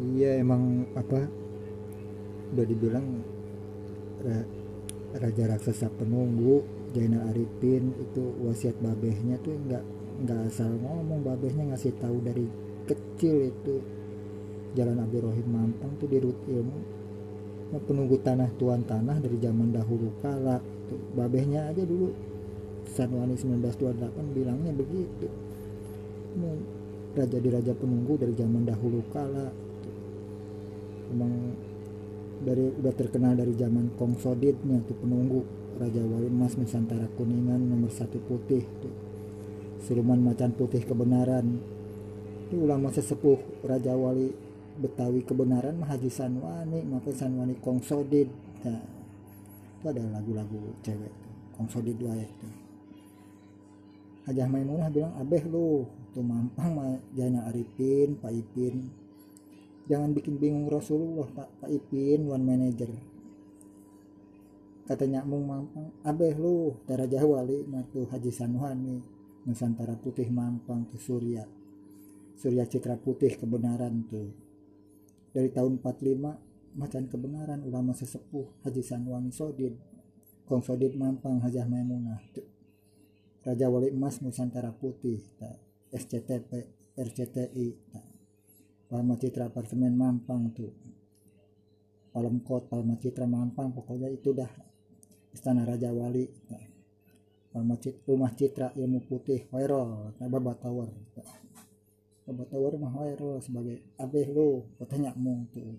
iya emang apa udah dibilang ra- raja raksasa penunggu Jaina Arifin itu wasiat babehnya tuh nggak nggak asal ngomong babehnya ngasih tahu dari kecil itu. Jalan Abi Rohim Mampang tuh di Rut Ilmu penunggu tanah tuan tanah dari zaman dahulu kala. Tuh babehnya aja dulu Sanwani 1928 bilangnya begitu. Raja di raja penunggu dari zaman dahulu kala. Emang dari udah terkenal dari zaman Kong Soditnya tuh penunggu Raja Wali Emas Nusantara Kuningan nomor satu putih tuh. Siluman macan putih kebenaran itu ulama sesepuh Raja Wali Betawi kebenaran mah Haji Sanwani maka Sanwani Kong Sodit nah, itu ada lagu-lagu cewek. Kong Sodit dua itu Hajah Maimunah bilang abeh lu tuh mampang mah Arifin Pak Ipin jangan bikin bingung Rasulullah Pak Pak Ipin one manager katanya mung mampang abeh lu Raja Wali mah tuh Haji Sanwani Nusantara Putih Mampang tuh Surya Surya Citra Putih kebenaran tuh dari tahun 45 macan kebenaran ulama sesepuh Haji Sanwani Sodid Kong Sodid Mampang Hajah Maimunah tuh. Raja Wali Emas Nusantara Putih tak. SCTP RCTI tak. Palma Citra Apartemen Mampang tuh. Palem Kot Palma Citra Mampang pokoknya itu dah. Istana Raja Wali. Palma Citra, Rumah Citra Ilmu Putih nah, Baba Tower. Baba Tower mah Hoirol sebagai abeh lu katanya mung tuh.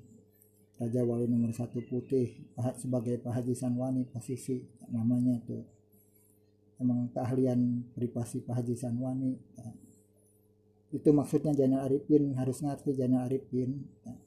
Raja Wali nomor satu putih sebagai Pak Haji Sanwani posisi namanya tuh. Emang keahlian privasi Pak Haji Sanwani itu maksudnya Jana Arifin harus ngerti Jana Arifin Nah,